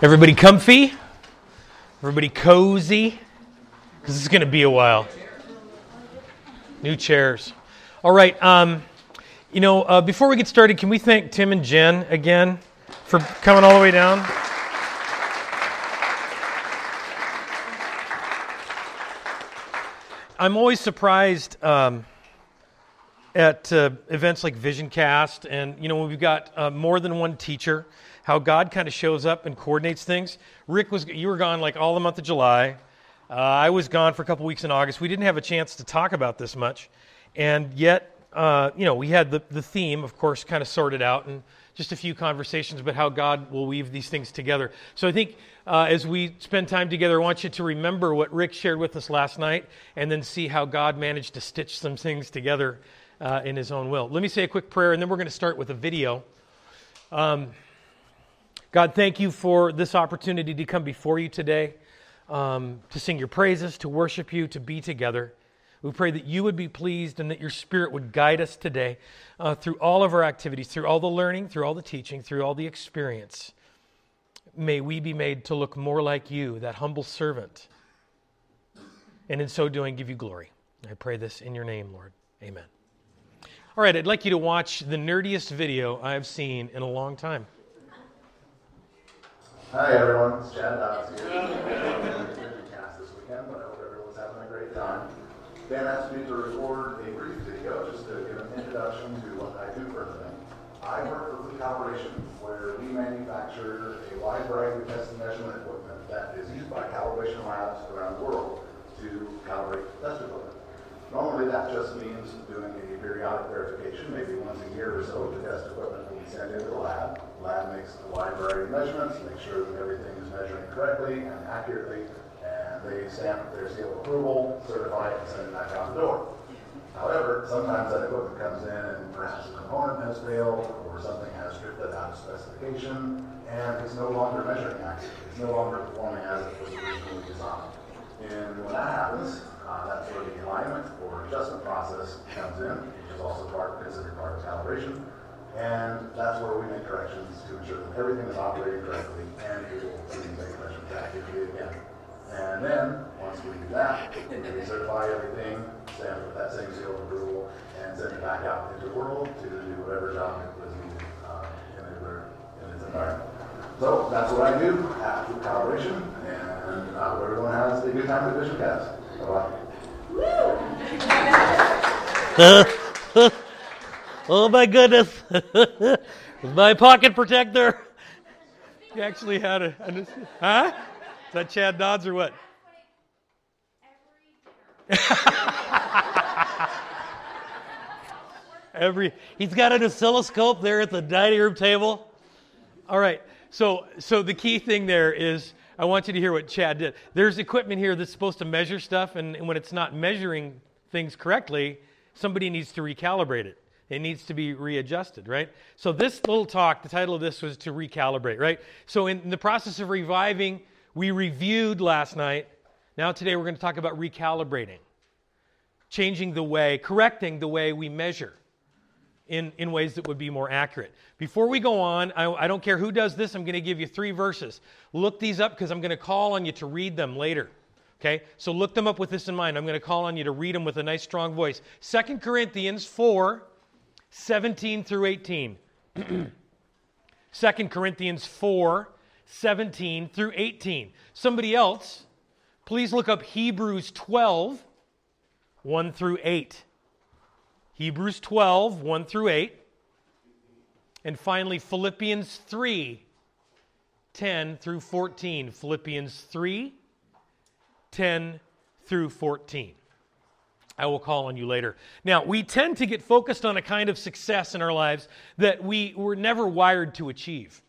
Everybody comfy? Everybody cozy? Because it's going to be a while. New chairs. All right. Um, you know, uh, before we get started, can we thank Tim and Jen again for coming all the way down? I'm always surprised um, at uh, events like Vision Cast, and you know, we've got uh, more than one teacher how God kind of shows up and coordinates things. Rick was you were gone like all the month of July. Uh, I was gone for a couple weeks in August. We didn't have a chance to talk about this much, and yet uh, you know we had the the theme, of course, kind of sorted out and just a few conversations about how God will weave these things together. So I think uh, as we spend time together, I want you to remember what Rick shared with us last night, and then see how God managed to stitch some things together uh, in His own will. Let me say a quick prayer, and then we're going to start with a video. Um, God, thank you for this opportunity to come before you today, um, to sing your praises, to worship you, to be together. We pray that you would be pleased and that your spirit would guide us today uh, through all of our activities, through all the learning, through all the teaching, through all the experience. May we be made to look more like you, that humble servant, and in so doing, give you glory. I pray this in your name, Lord. Amen. All right, I'd like you to watch the nerdiest video I've seen in a long time. Hi everyone, it's Chad Dodds here. cast this weekend, but I hope everyone's having a great time. Dan asked me to record a brief video just to give an introduction to what I do for a living. I work for Fluke Calibration, where we manufacture a wide variety of test and measurement equipment that is used by calibration labs around the world to calibrate test equipment. Normally that just means doing a periodic verification, maybe once a year or so, to test equipment that we send into the lab lab makes a library of measurements, make sure that everything is measuring correctly and accurately, and they stamp their seal of approval, certify it, and send it back out the door. However, sometimes that equipment comes in and perhaps a component has failed or something has drifted out of specification and it's no longer measuring accurately. It's no longer performing as it was originally designed. And when that happens, uh, that's where the alignment or adjustment process comes in, which is also part, considered part of calibration. And that's where we make corrections to ensure that everything is operating correctly and able to make measurements accurately again. And then, once we do that, we can recertify everything, stamp with that same seal of approval, and send it back out into the world to do whatever job it was needed uh, in, in its environment. So that's what I do after calibration, and I hope everyone has a good time at Vision Cast. Bye-bye. Oh my goodness. my pocket protector. You actually had a, a huh? Is that Chad Dodds or what? Every he's got an oscilloscope there at the dining room table. All right. So so the key thing there is I want you to hear what Chad did. There's equipment here that's supposed to measure stuff, and, and when it's not measuring things correctly, somebody needs to recalibrate it. It needs to be readjusted, right? So, this little talk, the title of this was to recalibrate, right? So, in the process of reviving, we reviewed last night. Now, today, we're going to talk about recalibrating, changing the way, correcting the way we measure in, in ways that would be more accurate. Before we go on, I, I don't care who does this, I'm going to give you three verses. Look these up because I'm going to call on you to read them later. Okay? So look them up with this in mind. I'm going to call on you to read them with a nice strong voice. Second Corinthians 4 17 through 18. 2 Corinthians 4 17 through 18. Somebody else, please look up Hebrews 12 1 through 8. Hebrews 12 1 through 8. And finally, Philippians 3 10 through 14. Philippians 3 10 through 14. I will call on you later. Now, we tend to get focused on a kind of success in our lives that we were never wired to achieve.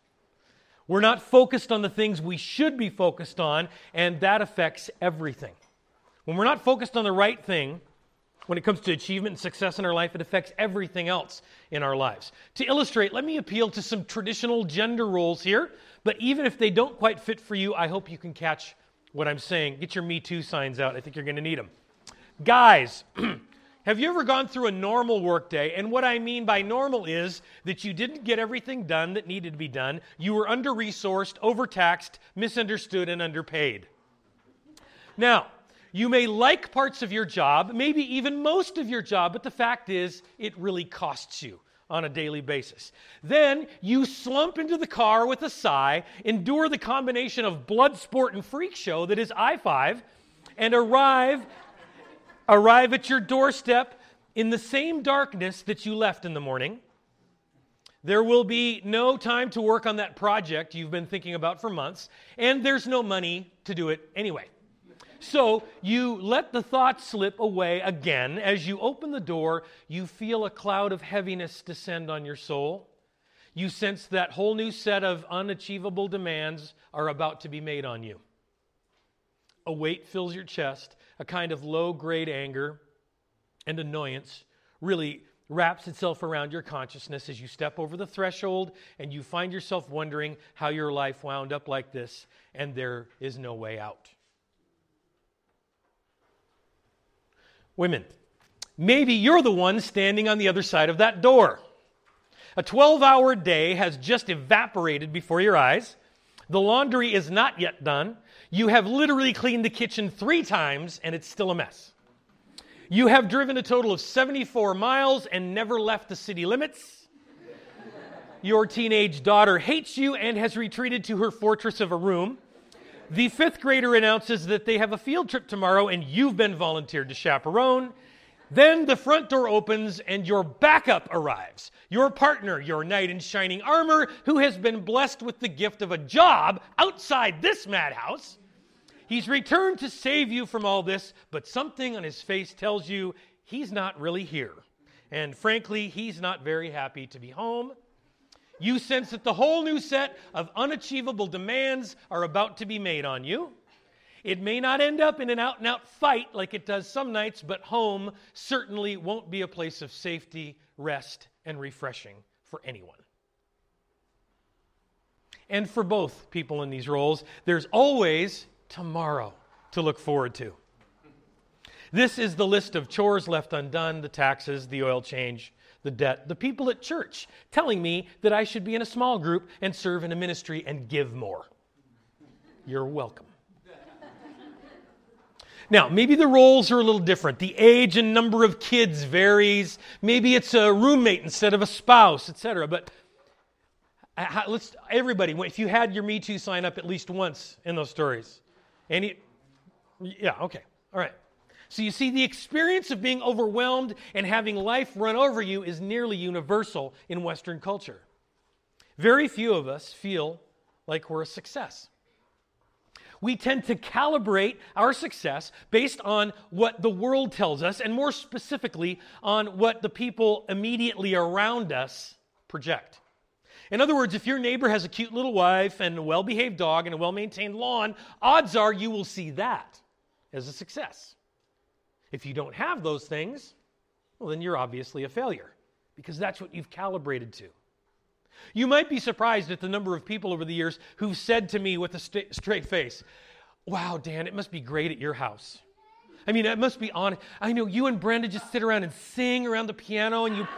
We're not focused on the things we should be focused on, and that affects everything. When we're not focused on the right thing, when it comes to achievement and success in our life, it affects everything else in our lives. To illustrate, let me appeal to some traditional gender roles here, but even if they don't quite fit for you, I hope you can catch what I'm saying. Get your Me Too signs out. I think you're going to need them. Guys, Have you ever gone through a normal workday? And what I mean by normal is that you didn't get everything done that needed to be done. You were under resourced, overtaxed, misunderstood, and underpaid. Now, you may like parts of your job, maybe even most of your job, but the fact is, it really costs you on a daily basis. Then you slump into the car with a sigh, endure the combination of blood sport and freak show that is I 5, and arrive, arrive at your doorstep in the same darkness that you left in the morning. There will be no time to work on that project you've been thinking about for months, and there's no money to do it anyway. So you let the thought slip away again. As you open the door, you feel a cloud of heaviness descend on your soul. You sense that whole new set of unachievable demands are about to be made on you. A weight fills your chest, a kind of low grade anger and annoyance really wraps itself around your consciousness as you step over the threshold and you find yourself wondering how your life wound up like this and there is no way out. Women, maybe you're the one standing on the other side of that door. A 12 hour day has just evaporated before your eyes. The laundry is not yet done. You have literally cleaned the kitchen three times and it's still a mess. You have driven a total of 74 miles and never left the city limits. Your teenage daughter hates you and has retreated to her fortress of a room. The fifth grader announces that they have a field trip tomorrow and you've been volunteered to chaperone. Then the front door opens and your backup arrives. Your partner, your knight in shining armor, who has been blessed with the gift of a job outside this madhouse. He's returned to save you from all this, but something on his face tells you he's not really here. And frankly, he's not very happy to be home. You sense that the whole new set of unachievable demands are about to be made on you. It may not end up in an out and out fight like it does some nights, but home certainly won't be a place of safety, rest, and refreshing for anyone. And for both people in these roles, there's always tomorrow to look forward to. This is the list of chores left undone the taxes, the oil change, the debt, the people at church telling me that I should be in a small group and serve in a ministry and give more. You're welcome. Now, maybe the roles are a little different. The age and number of kids varies. Maybe it's a roommate instead of a spouse, etc. But uh, let's everybody, if you had your Me Too sign up at least once in those stories, any, yeah, okay, all right. So you see, the experience of being overwhelmed and having life run over you is nearly universal in Western culture. Very few of us feel like we're a success. We tend to calibrate our success based on what the world tells us, and more specifically, on what the people immediately around us project. In other words, if your neighbor has a cute little wife and a well behaved dog and a well maintained lawn, odds are you will see that as a success. If you don't have those things, well, then you're obviously a failure because that's what you've calibrated to. You might be surprised at the number of people over the years who've said to me with a st- straight face, Wow, Dan, it must be great at your house. I mean, it must be on. I know you and Brenda just sit around and sing around the piano and you.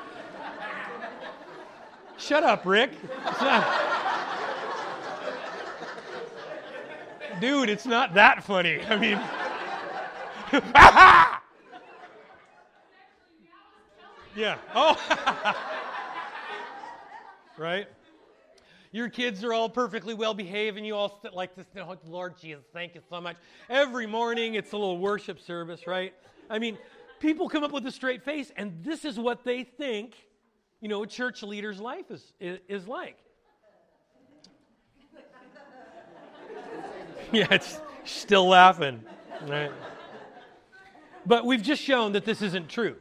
Shut up, Rick. It's not... Dude, it's not that funny. I mean. Yeah. Oh. right? Your kids are all perfectly well behaved, and you all sit like this. Oh, Lord Jesus, thank you so much. Every morning, it's a little worship service, right? I mean, people come up with a straight face, and this is what they think, you know, a church leader's life is, is, like. yeah, it's still laughing, right? But we've just shown that this isn't true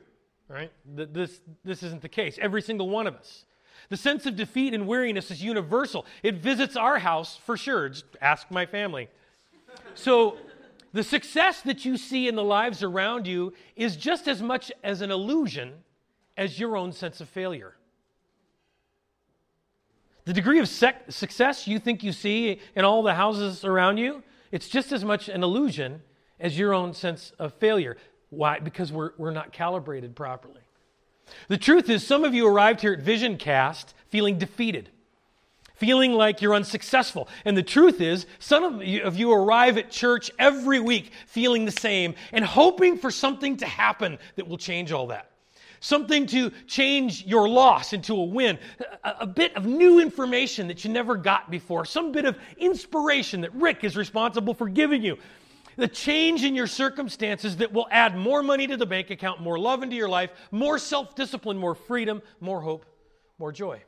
right? That This, this isn't the case. Every single one of us. The sense of defeat and weariness is universal. It visits our house for sure. Just ask my family. So, the success that you see in the lives around you is just as much as an illusion as your own sense of failure. The degree of sec- success you think you see in all the houses around you, it's just as much an illusion as your own sense of failure. Why? Because we're, we're not calibrated properly. The truth is, some of you arrived here at Vision Cast feeling defeated, feeling like you're unsuccessful. And the truth is, some of you, of you arrive at church every week feeling the same and hoping for something to happen that will change all that. Something to change your loss into a win, a, a bit of new information that you never got before, some bit of inspiration that Rick is responsible for giving you the change in your circumstances that will add more money to the bank account, more love into your life, more self discipline, more freedom, more hope, more joy.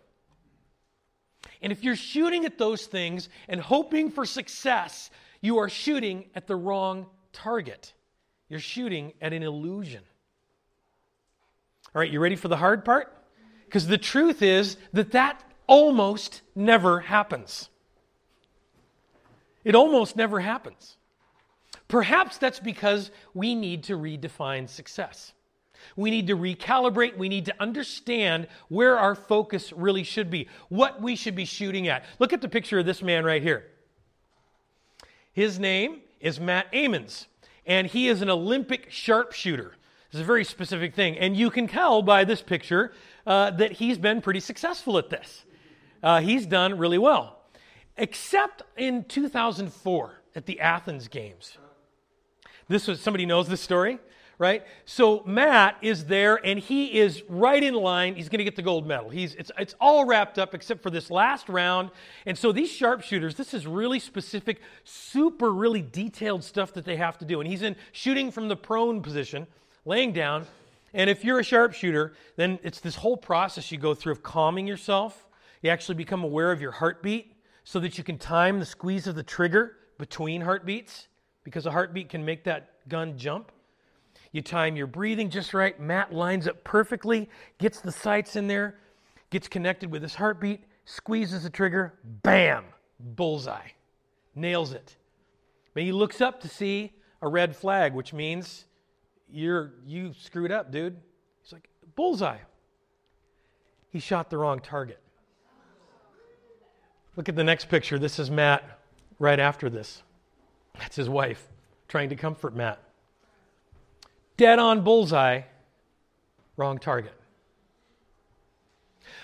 And if you're shooting at those things and hoping for success, you are shooting at the wrong target. You're shooting at an illusion. All right, you ready for the hard part? Because the truth is that that almost never happens. It almost never happens. Perhaps that's because we need to redefine success. We need to recalibrate. We need to understand where our focus really should be, what we should be shooting at. Look at the picture of this man right here. His name is Matt Emmons, and he is an Olympic sharpshooter. Is a very specific thing. And you can tell by this picture uh, that he's been pretty successful at this. Uh, he's done really well. Except in 2004 at the Athens Games. This was somebody knows this story, right? So Matt is there and he is right in line. He's going to get the gold medal. He's it's it's all wrapped up except for this last round. And so these sharpshooters, this is really specific, super really detailed stuff that they have to do. And he's in shooting from the prone position, laying down. And if you're a sharpshooter, then it's this whole process you go through of calming yourself. You actually become aware of your heartbeat so that you can time the squeeze of the trigger between heartbeats because a heartbeat can make that gun jump. You time your breathing just right. Matt lines up perfectly, gets the sights in there, gets connected with his heartbeat, squeezes the trigger, bam, bullseye. Nails it. But he looks up to see a red flag, which means you're you screwed up, dude. He's like, bullseye. He shot the wrong target. Look at the next picture. This is Matt right after this. That's his wife trying to comfort Matt. Dead on bullseye, wrong target.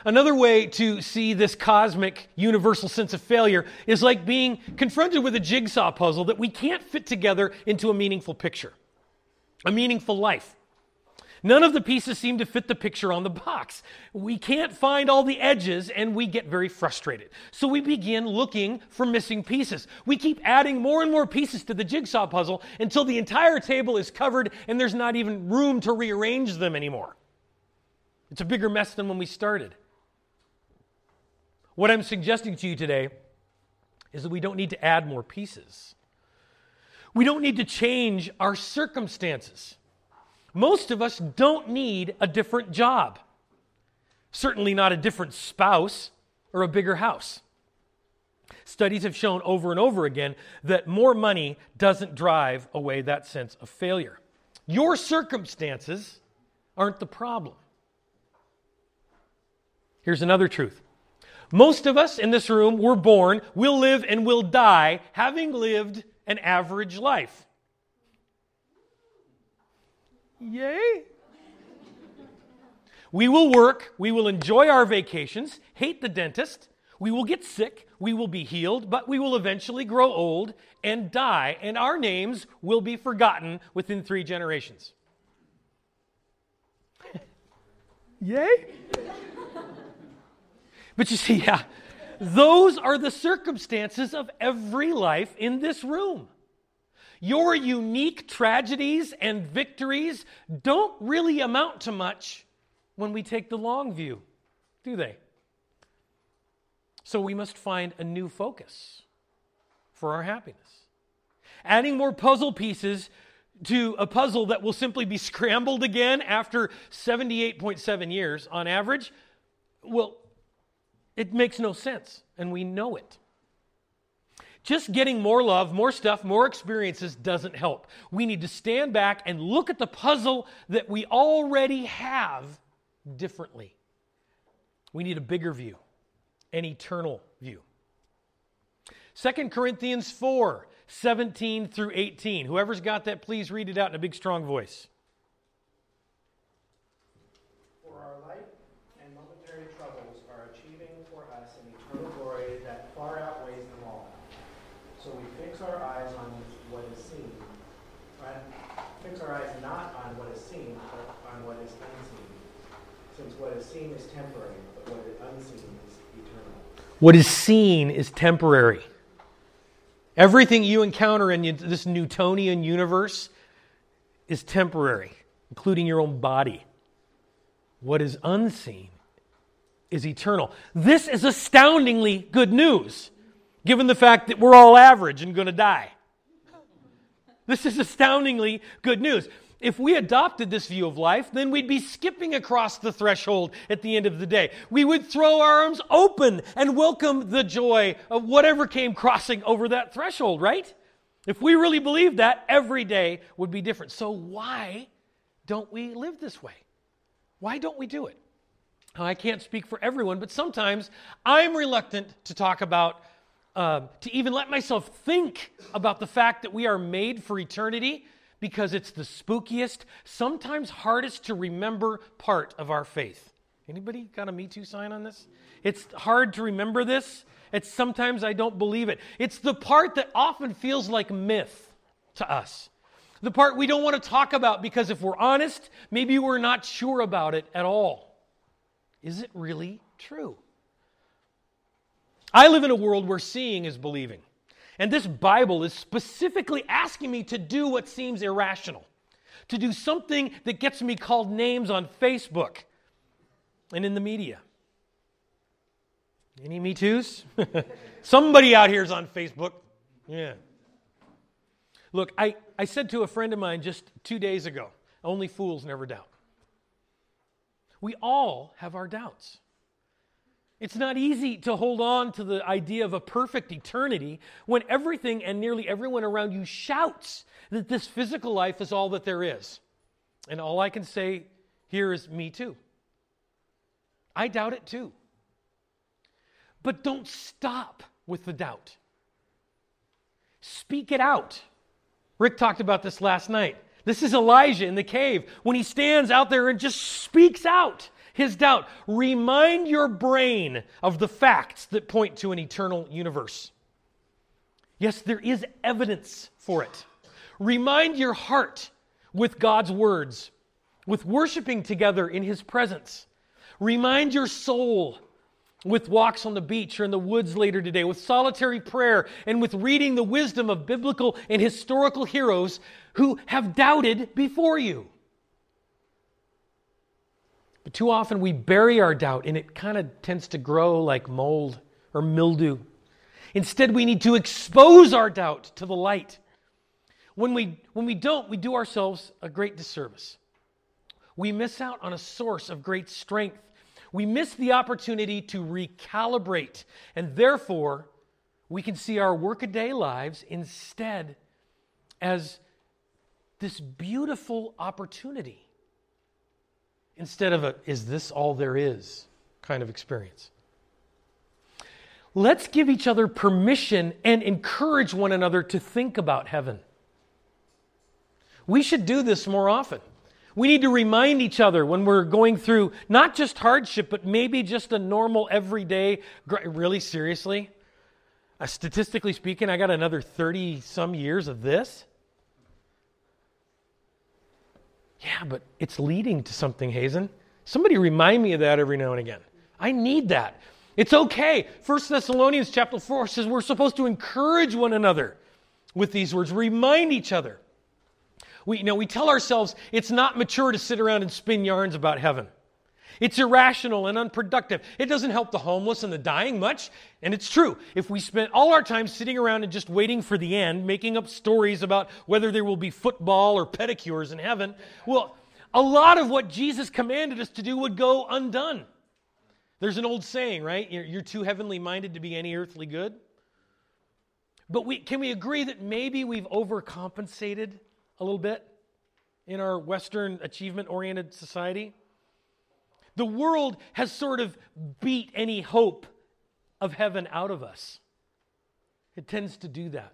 Another way to see this cosmic universal sense of failure is like being confronted with a jigsaw puzzle that we can't fit together into a meaningful picture, a meaningful life. None of the pieces seem to fit the picture on the box. We can't find all the edges and we get very frustrated. So we begin looking for missing pieces. We keep adding more and more pieces to the jigsaw puzzle until the entire table is covered and there's not even room to rearrange them anymore. It's a bigger mess than when we started. What I'm suggesting to you today is that we don't need to add more pieces. We don't need to change our circumstances. Most of us don't need a different job, certainly not a different spouse or a bigger house. Studies have shown over and over again that more money doesn't drive away that sense of failure. Your circumstances aren't the problem. Here's another truth. Most of us in this room were born, will live, and will die having lived an average life. Yay! We will work, we will enjoy our vacations, hate the dentist, we will get sick, we will be healed, but we will eventually grow old and die, and our names will be forgotten within three generations. Yay! but you see, yeah, those are the circumstances of every life in this room. Your unique tragedies and victories don't really amount to much when we take the long view, do they? So we must find a new focus for our happiness. Adding more puzzle pieces to a puzzle that will simply be scrambled again after 78.7 years on average, well, it makes no sense, and we know it. Just getting more love, more stuff, more experiences doesn't help. We need to stand back and look at the puzzle that we already have differently. We need a bigger view, an eternal view. 2 Corinthians 4 17 through 18. Whoever's got that, please read it out in a big, strong voice. fix our eyes on what is seen, and fix our eyes not on what is seen, but on what is unseen. Since what is seen is temporary, but what is unseen is eternal. What is seen is temporary. Everything you encounter in this Newtonian universe is temporary, including your own body. What is unseen is eternal. This is astoundingly good news, given the fact that we're all average and going to die. This is astoundingly good news. If we adopted this view of life, then we'd be skipping across the threshold at the end of the day. We would throw our arms open and welcome the joy of whatever came crossing over that threshold, right? If we really believed that, every day would be different. So, why don't we live this way? Why don't we do it? I can't speak for everyone, but sometimes I'm reluctant to talk about, uh, to even let myself think about the fact that we are made for eternity because it's the spookiest, sometimes hardest to remember part of our faith. Anybody got a Me Too sign on this? It's hard to remember this. It's sometimes I don't believe it. It's the part that often feels like myth to us. The part we don't want to talk about because if we're honest, maybe we're not sure about it at all. Is it really true? I live in a world where seeing is believing. And this Bible is specifically asking me to do what seems irrational, to do something that gets me called names on Facebook and in the media. Any Me Too's? Somebody out here is on Facebook. Yeah. Look, I, I said to a friend of mine just two days ago only fools never doubt. We all have our doubts. It's not easy to hold on to the idea of a perfect eternity when everything and nearly everyone around you shouts that this physical life is all that there is. And all I can say here is me too. I doubt it too. But don't stop with the doubt. Speak it out. Rick talked about this last night. This is Elijah in the cave when he stands out there and just speaks out his doubt. Remind your brain of the facts that point to an eternal universe. Yes, there is evidence for it. Remind your heart with God's words, with worshiping together in his presence. Remind your soul with walks on the beach or in the woods later today, with solitary prayer, and with reading the wisdom of biblical and historical heroes who have doubted before you. But too often we bury our doubt and it kind of tends to grow like mold or mildew. Instead, we need to expose our doubt to the light. When we, when we don't, we do ourselves a great disservice. We miss out on a source of great strength we miss the opportunity to recalibrate, and therefore, we can see our workaday lives instead as this beautiful opportunity instead of a, is this all there is kind of experience. Let's give each other permission and encourage one another to think about heaven. We should do this more often. We need to remind each other when we're going through not just hardship, but maybe just a normal everyday, really seriously. Uh, statistically speaking, I got another 30 some years of this. Yeah, but it's leading to something, Hazen. Somebody remind me of that every now and again. I need that. It's okay. First Thessalonians chapter 4 says we're supposed to encourage one another with these words, remind each other. We, you know, we tell ourselves it's not mature to sit around and spin yarns about heaven. It's irrational and unproductive. It doesn't help the homeless and the dying much. And it's true. If we spent all our time sitting around and just waiting for the end, making up stories about whether there will be football or pedicures in heaven, well, a lot of what Jesus commanded us to do would go undone. There's an old saying, right? You're, you're too heavenly minded to be any earthly good. But we, can we agree that maybe we've overcompensated a little bit in our Western achievement oriented society. The world has sort of beat any hope of heaven out of us. It tends to do that.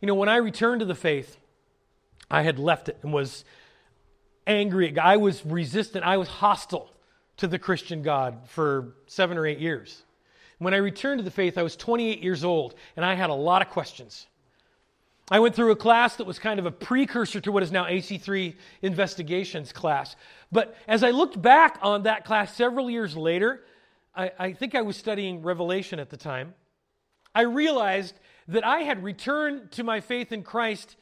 You know, when I returned to the faith, I had left it and was angry. I was resistant. I was hostile to the Christian God for seven or eight years. When I returned to the faith, I was 28 years old, and I had a lot of questions. I went through a class that was kind of a precursor to what is now AC3 investigations class. But as I looked back on that class several years later, I, I, think I was studying Revelation at the time, I realized that I had returned to my faith in Christ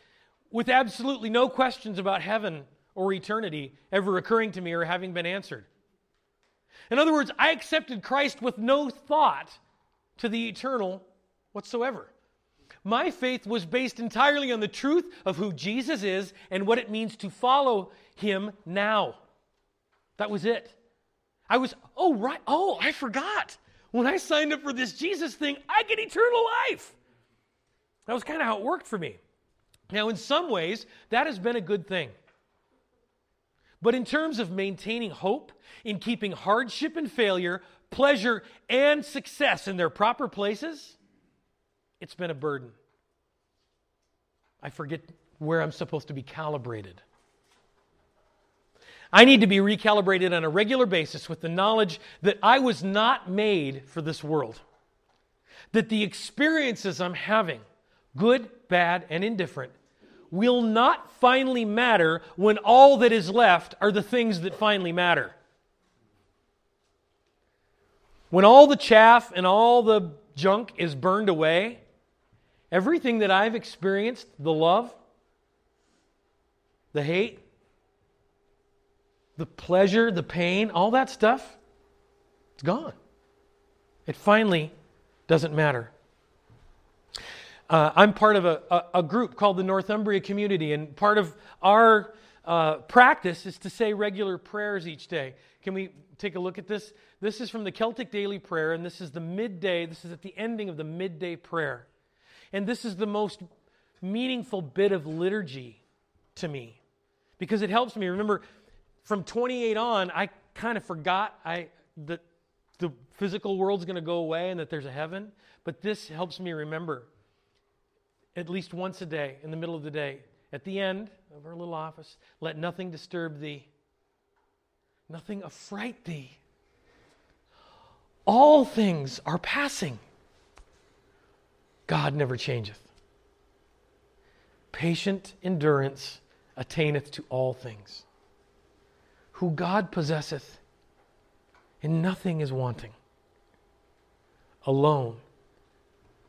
with absolutely no questions about heaven or eternity ever occurring to me or having been answered. In other words, I accepted Christ with no thought to the eternal whatsoever. My faith was based entirely on the truth of who Jesus is and what it means to follow him now. That was it. I was, oh, right, oh, I forgot. When I signed up for this Jesus thing, I get eternal life. That was kind of how it worked for me. Now, in some ways, that has been a good thing. But in terms of maintaining hope, in keeping hardship and failure, pleasure and success in their proper places, it's been a burden. I forget where I'm supposed to be calibrated. I need to be recalibrated on a regular basis with the knowledge that I was not made for this world. That the experiences I'm having, good, bad, and indifferent, will not finally matter when all that is left are the things that finally matter. When all the chaff and all the junk is burned away, everything that I've experienced the love, the hate, the pleasure, the pain, all that stuff it's gone. It finally doesn't matter. Uh, I'm part of a, a, a, group called the Northumbria Community, and part of our uh, practice is to say regular prayers each day. Can we take a look at this? This is from the Celtic Daily Prayer, and this is the midday, this is at the ending of the midday prayer. And this is the most meaningful bit of liturgy to me because it helps me. Remember, from 28 on, I kind of forgot I, that the physical world's going to go away and that there's a heaven, but this helps me remember at least once a day, in the middle of the day, at the end of our little office, let nothing disturb thee, nothing affright thee. All things are passing. God never changeth. Patient endurance attaineth to all things. Who God possesseth, and nothing is wanting. Alone,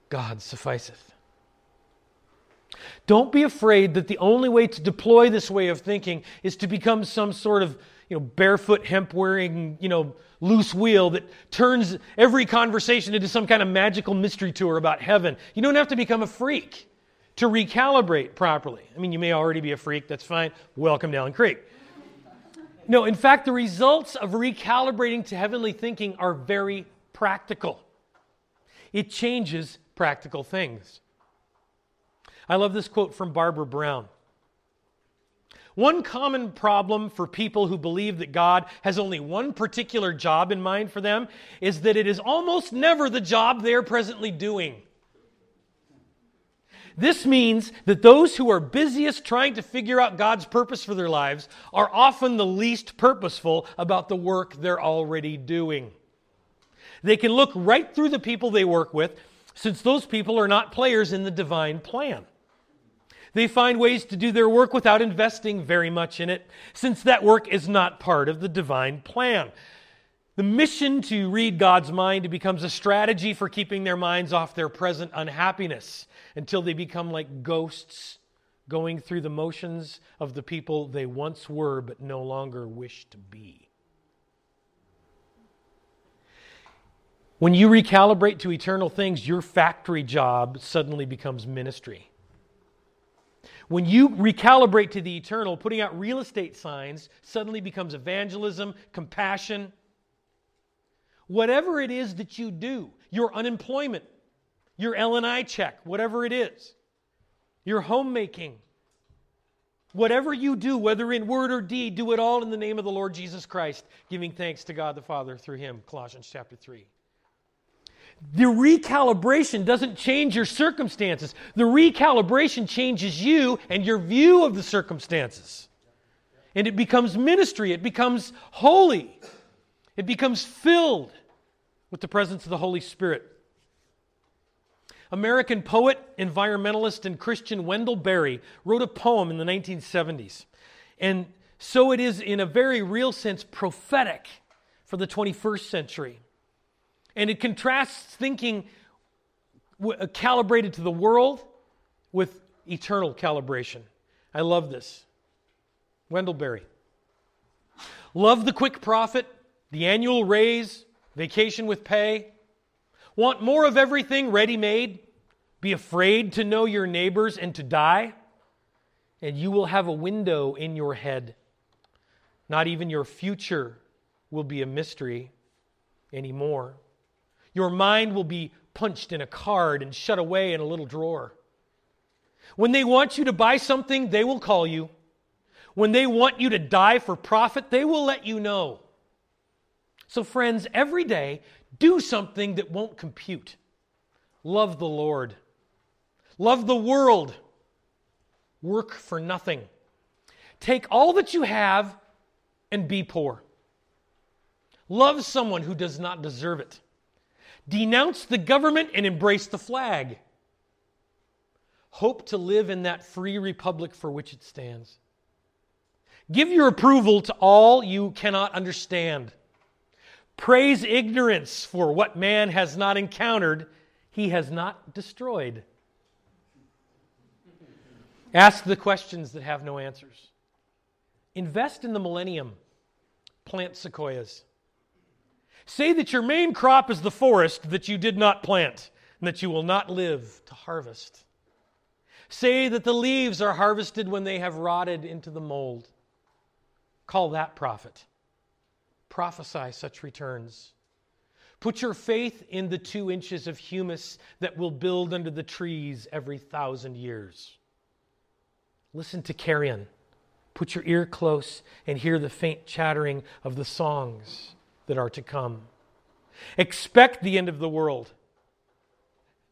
God sufficeth. Don't be afraid that the only way to deploy this way of thinking is to become some sort of you know, barefoot, hemp wearing, you know, loose wheel that turns every conversation into some kind of magical mystery tour about heaven. You don't have to become a freak to recalibrate properly. I mean, you may already be a freak, that's fine. Welcome to Allen Creek. No, in fact, the results of recalibrating to heavenly thinking are very practical. It changes practical things. I love this quote from Barbara Brown. One common problem for people who believe that God has only one particular job in mind for them is that it is almost never the job they are presently doing. This means that those who are busiest trying to figure out God's purpose for their lives are often the least purposeful about the work they're already doing. They can look right through the people they work with, since those people are not players in the divine plan. They find ways to do their work without investing very much in it, since that work is not part of the divine plan. The mission to read God's mind becomes a strategy for keeping their minds off their present unhappiness until they become like ghosts going through the motions of the people they once were but no longer wish to be. When you recalibrate to eternal things, your factory job suddenly becomes ministry. When you recalibrate to the eternal, putting out real estate signs suddenly becomes evangelism, compassion. Whatever it is that you do, your unemployment, your L&I check, whatever it is, your homemaking, whatever you do, whether in word or deed, do it all in the name of the Lord Jesus Christ, giving thanks to God the Father through him, Colossians chapter 3. The recalibration doesn't change your circumstances. The recalibration changes you and your view of the circumstances. And it becomes ministry, it becomes holy, it becomes filled with the presence of the Holy Spirit. American poet, environmentalist, and Christian Wendell Berry wrote a poem in the 1970s. And so it is, in a very real sense, prophetic for the 21st century. And it contrasts thinking uh, calibrated to the world with eternal calibration. I love this. Wendell Berry. Love the quick profit, the annual raise, vacation with pay. Want more of everything ready made? Be afraid to know your neighbors and to die? And you will have a window in your head. Not even your future will be a mystery anymore. Your mind will be punched in a card and shut away in a little drawer. When they want you to buy something, they will call you. When they want you to die for profit, they will let you know. So, friends, every day, do something that won't compute. Love the Lord. Love the world. Work for nothing. Take all that you have and be poor. Love someone who does not deserve it. Denounce the government and embrace the flag. Hope to live in that free republic for which it stands. Give your approval to all you cannot understand. Praise ignorance for what man has not encountered, he has not destroyed. Ask the questions that have no answers. Invest in the millennium. Plant sequoias. Say that your main crop is the forest that you did not plant and that you will not live to harvest. Say that the leaves are harvested when they have rotted into the mold. Call that profit. Prophesy such returns. Put your faith in the two inches of humus that will build under the trees every thousand years. Listen to carrion. Put your ear close and hear the faint chattering of the songs that are to come. Expect the end of the world.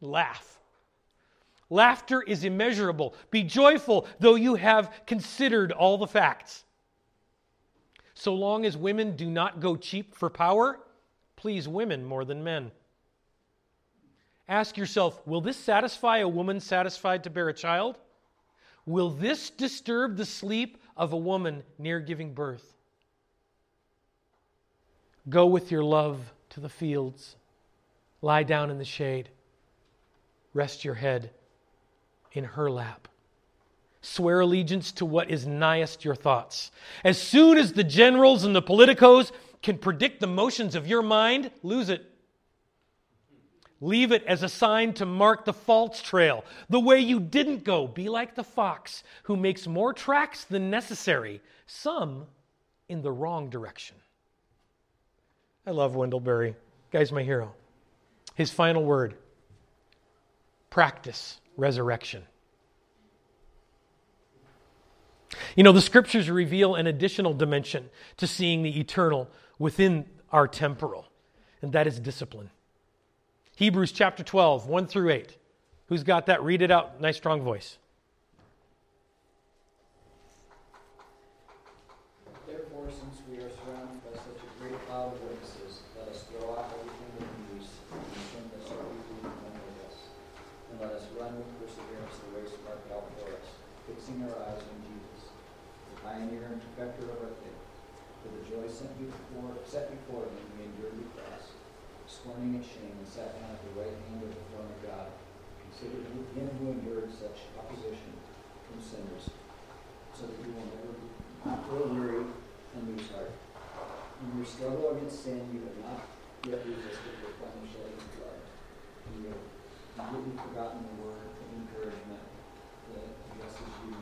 Laugh. Laughter is immeasurable. Be joyful, though you have considered all the facts. So long as women do not go cheap for power, please women more than men. Ask yourself will this satisfy a woman satisfied to bear a child? Will this disturb the sleep of a woman near giving birth? Go with your love to the fields. Lie down in the shade. Rest your head in her lap. Swear allegiance to what is nighest your thoughts. As soon as the generals and the politicos can predict the motions of your mind, lose it. Leave it as a sign to mark the false trail, the way you didn't go. Be like the fox who makes more tracks than necessary, some in the wrong direction. I love Wendell Berry. Guy's my hero. His final word practice resurrection. You know, the scriptures reveal an additional dimension to seeing the eternal within our temporal, and that is discipline. Hebrews chapter 12, 1 through 8. Who's got that? Read it out. Nice, strong voice. scorning its shame, and sat down at the right hand of the throne of God. Consider him who endured such opposition from sinners, so that you will never grow weary and lose heart. In your struggle against sin, you have not yet resisted the flame shedding blood. You have completely forgotten the word of encouragement that addresses you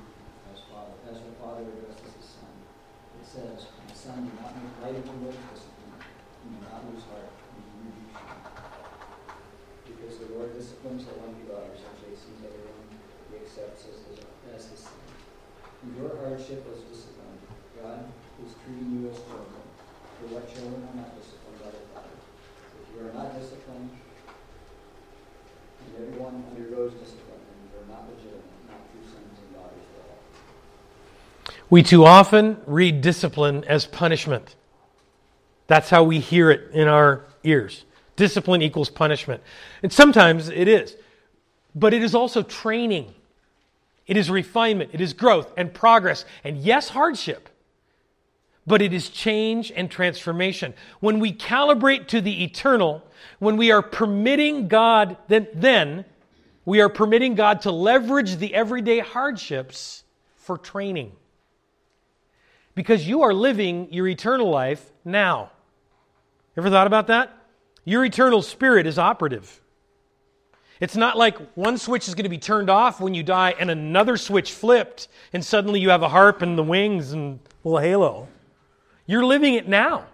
as Father, as the Father addresses his Son. It says, My Son, do not make light of the Lord's discipline, and do not lose heart because the Lord disciplines the one he loves and chastens everyone he accepts as his, as his son. Your hardship was disciplined. God is treating you as children. For what children are not disciplined by their father? If you are not disciplined, and everyone undergoes discipline, and you are not legitimate, not true sons and daughters of all. We too often read discipline as punishment. That's how we hear it in our ears. Discipline equals punishment. And sometimes it is. But it is also training. It is refinement. It is growth and progress. And yes, hardship. But it is change and transformation. When we calibrate to the eternal, when we are permitting God, then, then we are permitting God to leverage the everyday hardships for training. Because you are living your eternal life now. Ever thought about that? Your eternal spirit is operative. It's not like one switch is going to be turned off when you die and another switch flipped and suddenly you have a harp and the wings and little halo. You're living it now.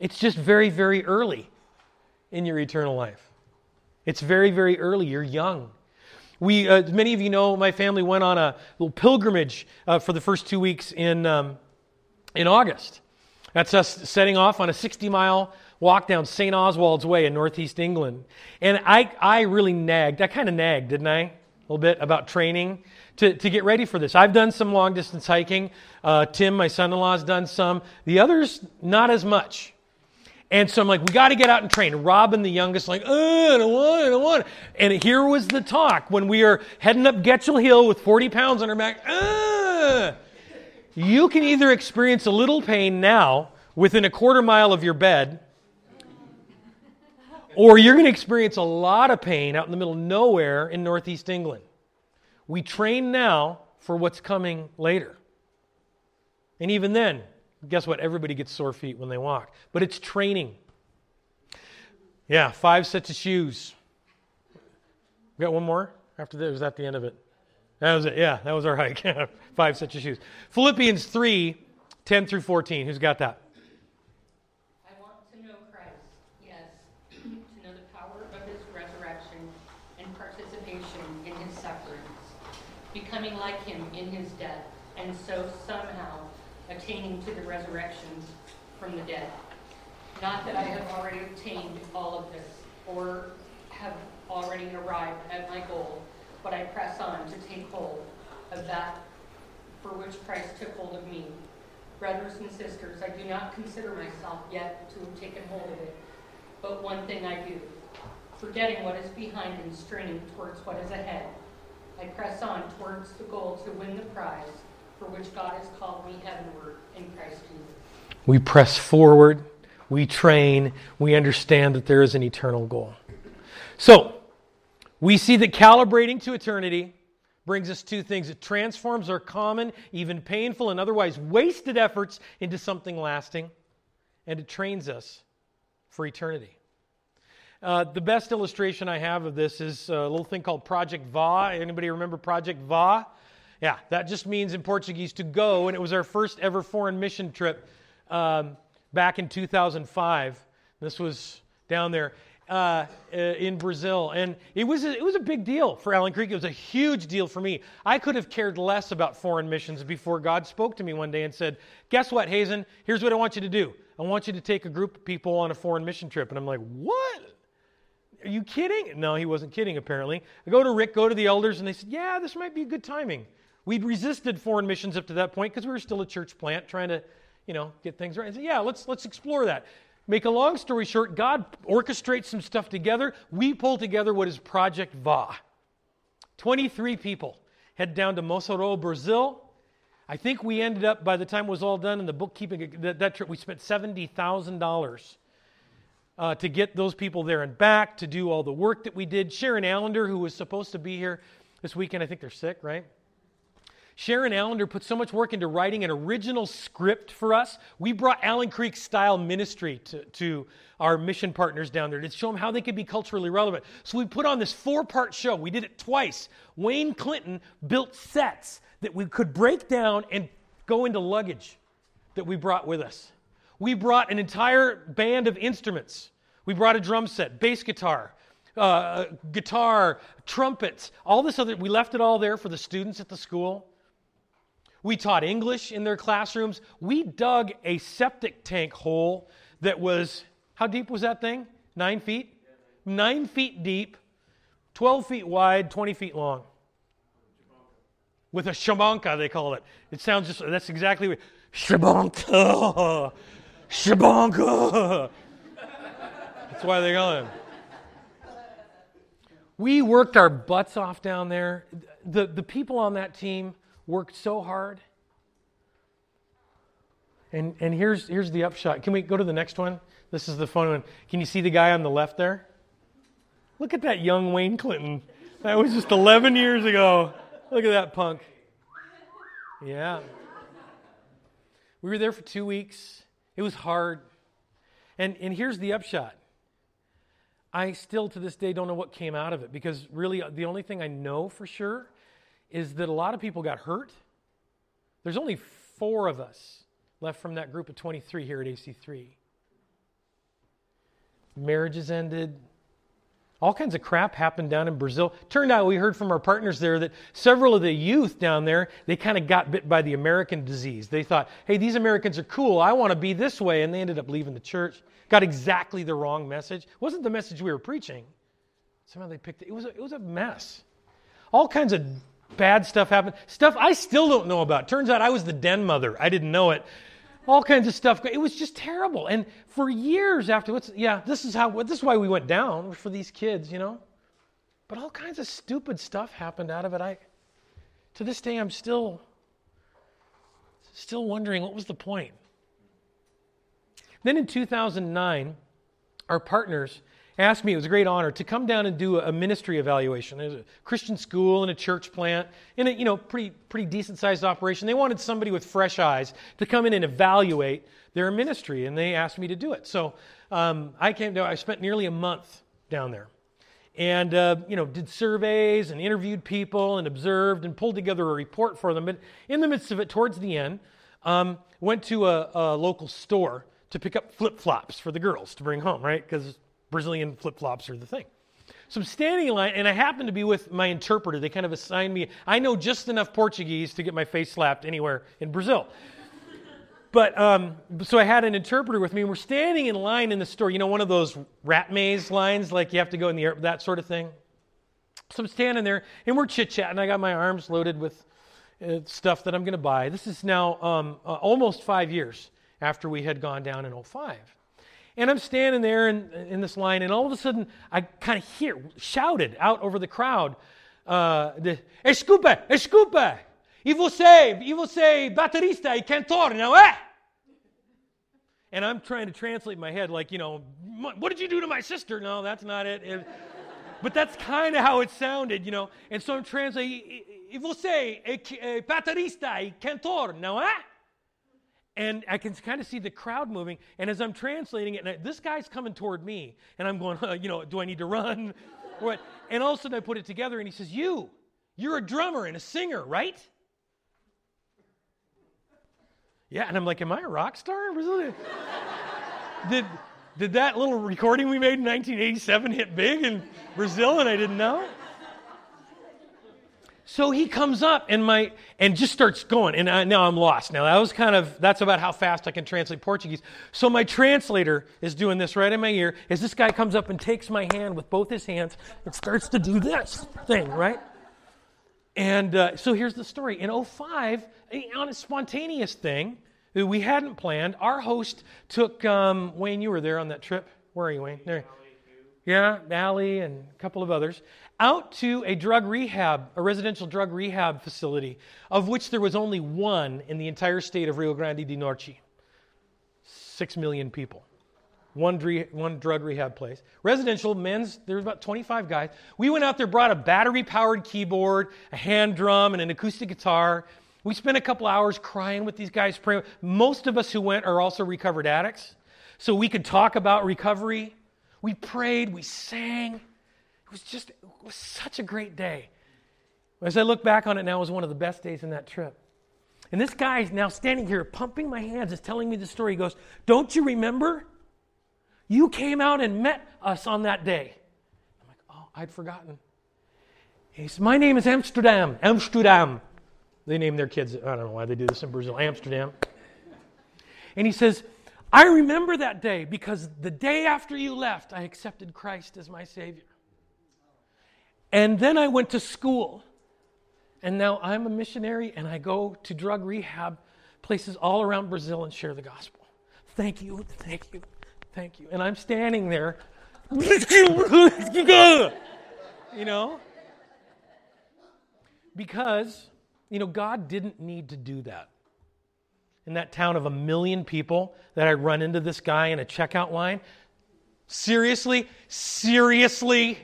It's just very, very early in your eternal life. It's very, very early. You're young. We, uh, many of you know, my family went on a little pilgrimage uh, for the first two weeks in, um, in August. That's us setting off on a 60 mile walk down St. Oswald's Way in northeast England. And I, I really nagged. I kind of nagged, didn't I? A little bit about training to, to get ready for this. I've done some long distance hiking. Uh, Tim, my son in law, has done some. The others, not as much. And so I'm like, we got to get out and train. Robin, the youngest, like, I don't want I don't want. And here was the talk when we are heading up Getchell Hill with 40 pounds on our back. You can either experience a little pain now within a quarter mile of your bed, or you're going to experience a lot of pain out in the middle of nowhere in northeast England. We train now for what's coming later. And even then, guess what? Everybody gets sore feet when they walk. But it's training. Yeah, five sets of shoes. We got one more after that? Was that the end of it? That was it. Yeah, that was our hike. five sets of shoes. Philippians 3 10 through 14. Who's got that? becoming like him in his death, and so somehow attaining to the resurrection from the dead. Not that I have already obtained all of this, or have already arrived at my goal, but I press on to take hold of that for which Christ took hold of me. Brothers and sisters, I do not consider myself yet to have taken hold of it, but one thing I do, forgetting what is behind and straining towards what is ahead. I press on towards the goal to win the prize for which God has called me heavenward in Christ Jesus. We press forward, we train, we understand that there is an eternal goal. So, we see that calibrating to eternity brings us two things. It transforms our common, even painful, and otherwise wasted efforts into something lasting, and it trains us for eternity. Uh, the best illustration I have of this is a little thing called Project Vai. Anybody remember Project Vai? Yeah, that just means in Portuguese to go, and it was our first ever foreign mission trip um, back in 2005. This was down there uh, in Brazil, and it was a, it was a big deal for Allen Creek. It was a huge deal for me. I could have cared less about foreign missions before God spoke to me one day and said, "Guess what, Hazen? Here's what I want you to do. I want you to take a group of people on a foreign mission trip." And I'm like, "What?" Are you kidding? No, he wasn't kidding, apparently. I go to Rick, go to the elders, and they said, Yeah, this might be good timing. We'd resisted foreign missions up to that point because we were still a church plant trying to, you know, get things right. Yeah, let's, let's explore that. Make a long story short, God orchestrates some stuff together. We pull together what is Project Vai. 23 people head down to Mossoró, Brazil. I think we ended up, by the time it was all done in the bookkeeping, that, that trip, we spent $70,000 uh, to get those people there and back, to do all the work that we did. Sharon Allender, who was supposed to be here this weekend, I think they're sick, right? Sharon Allender put so much work into writing an original script for us. We brought Allen Creek style ministry to, to our mission partners down there to show them how they could be culturally relevant. So we put on this four part show. We did it twice. Wayne Clinton built sets that we could break down and go into luggage that we brought with us we brought an entire band of instruments. We brought a drum set, bass guitar, uh, guitar, trumpets, all this other. We left it all there for the students at the school. We taught English in their classrooms. We dug a septic tank hole that was, how deep was that thing? Nine feet? Nine feet deep, 12 feet wide, 20 feet long. With a shabanka, they call it. It sounds just, that's exactly what, shabanka, Shabonka. That's why they call him. We worked our butts off down there. The, the people on that team worked so hard. And, and here's, here's the upshot. Can we go to the next one? This is the fun one. Can you see the guy on the left there? Look at that young Wayne Clinton. That was just 11 years ago. Look at that punk. Yeah. We were there for two weeks. It was hard. And, and here's the upshot I still to this day don't know what came out of it because really uh, the only thing I know for sure is that a lot of people got hurt. There's only four of us left from that group of 23 here at AC3. Marriages ended. All kinds of crap happened down in Brazil. Turned out we heard from our partners there that several of the youth down there, they kind of got bit by the American disease. They thought, hey, these Americans are cool. I want to be this way. And they ended up leaving the church. Got exactly the wrong message. It wasn't the message we were preaching. Somehow they picked it. It was a, it was a mess. All kinds of bad stuff happened. Stuff I still don't know about. Turns out I was the den mother. I didn't know it all kinds of stuff. It was just terrible. And for years afterwards, yeah, this is how this is why we went down for these kids, you know. But all kinds of stupid stuff happened out of it. I to this day I'm still still wondering what was the point. Then in 2009, our partners asked me, it was a great honor, to come down and do a ministry evaluation. There's a Christian school and a church plant in a you know pretty pretty decent sized operation. They wanted somebody with fresh eyes to come in and evaluate their ministry, and they asked me to do it. So um, I came down. I spent nearly a month down there, and uh, you know did surveys and interviewed people and observed and pulled together a report for them. But in the midst of it, towards the end, um, went to a, a local store to pick up flip flops for the girls to bring home, right? Because Brazilian flip flops are the thing. So I'm standing in line, and I happen to be with my interpreter. They kind of assigned me, I know just enough Portuguese to get my face slapped anywhere in Brazil. But um, so I had an interpreter with me, and we're standing in line in the store. You know, one of those rat maze lines, like you have to go in the air, that sort of thing. So I'm standing there, and we're chit chatting. I got my arms loaded with uh, stuff that I'm going to buy. This is now um, uh, almost five years after we had gone down in 05. And I'm standing there in, in this line, and all of a sudden, I kind of hear, shouted out over the crowd, uh, the, Escupa, escupa! E você, e você, baterista e cantor, não é? And I'm trying to translate in my head, like, you know, what did you do to my sister? No, that's not it. it but that's kind of how it sounded, you know. And so I'm translating, e você, é baterista e cantor, não é? And I can kind of see the crowd moving. And as I'm translating it, I, this guy's coming toward me, and I'm going, you know, do I need to run? what? And all of a sudden I put it together, and he says, "You, you're a drummer and a singer, right?" Yeah, and I'm like, "Am I a rock star?" In Brazil? Did did that little recording we made in 1987 hit big in Brazil, and I didn't know? So he comes up and my and just starts going, and I, now I'm lost. Now that was kind of that's about how fast I can translate Portuguese. So my translator is doing this right in my ear as this guy comes up and takes my hand with both his hands and starts to do this thing, right? And uh, so here's the story. In 05, on a spontaneous thing that we hadn't planned, our host took um, Wayne. You were there on that trip. Where are you, Wayne? There. Yeah, Allie and a couple of others out to a drug rehab, a residential drug rehab facility, of which there was only one in the entire state of Rio Grande do Norte. Six million people. One, one drug rehab place. Residential, men's, there was about 25 guys. We went out there, brought a battery powered keyboard, a hand drum, and an acoustic guitar. We spent a couple hours crying with these guys, praying. Most of us who went are also recovered addicts. So we could talk about recovery. We prayed, we sang was just it was such a great day. As I look back on it now, it was one of the best days in that trip. And this guy is now standing here, pumping my hands, is telling me the story. He goes, Don't you remember? You came out and met us on that day. I'm like, Oh, I'd forgotten. He says, My name is Amsterdam. Amsterdam. They name their kids, I don't know why they do this in Brazil, Amsterdam. And he says, I remember that day because the day after you left, I accepted Christ as my Savior. And then I went to school. And now I'm a missionary and I go to drug rehab places all around Brazil and share the gospel. Thank you, thank you, thank you. And I'm standing there you know? Because, you know, God didn't need to do that. In that town of a million people that I run into this guy in a checkout line, seriously, seriously,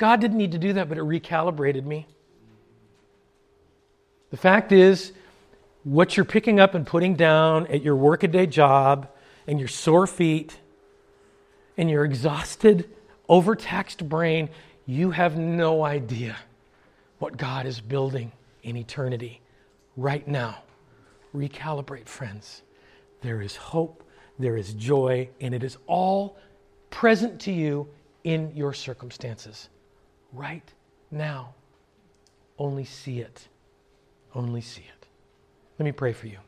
God didn't need to do that, but it recalibrated me. The fact is, what you're picking up and putting down at your workaday job and your sore feet and your exhausted, overtaxed brain, you have no idea what God is building in eternity right now. Recalibrate, friends. There is hope, there is joy, and it is all present to you in your circumstances right now. Only see it. Only see it. Let me pray for you.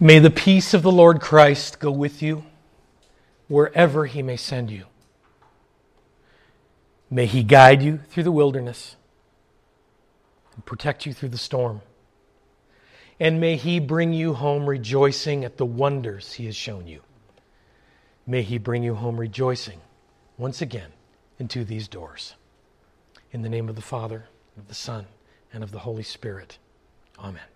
May the peace of the Lord Christ go with you wherever he may send you. May he guide you through the wilderness and protect you through the storm. And may he bring you home rejoicing at the wonders he has shown you. May he bring you home rejoicing once again into these doors. In the name of the Father, of the Son, and of the Holy Spirit. Amen.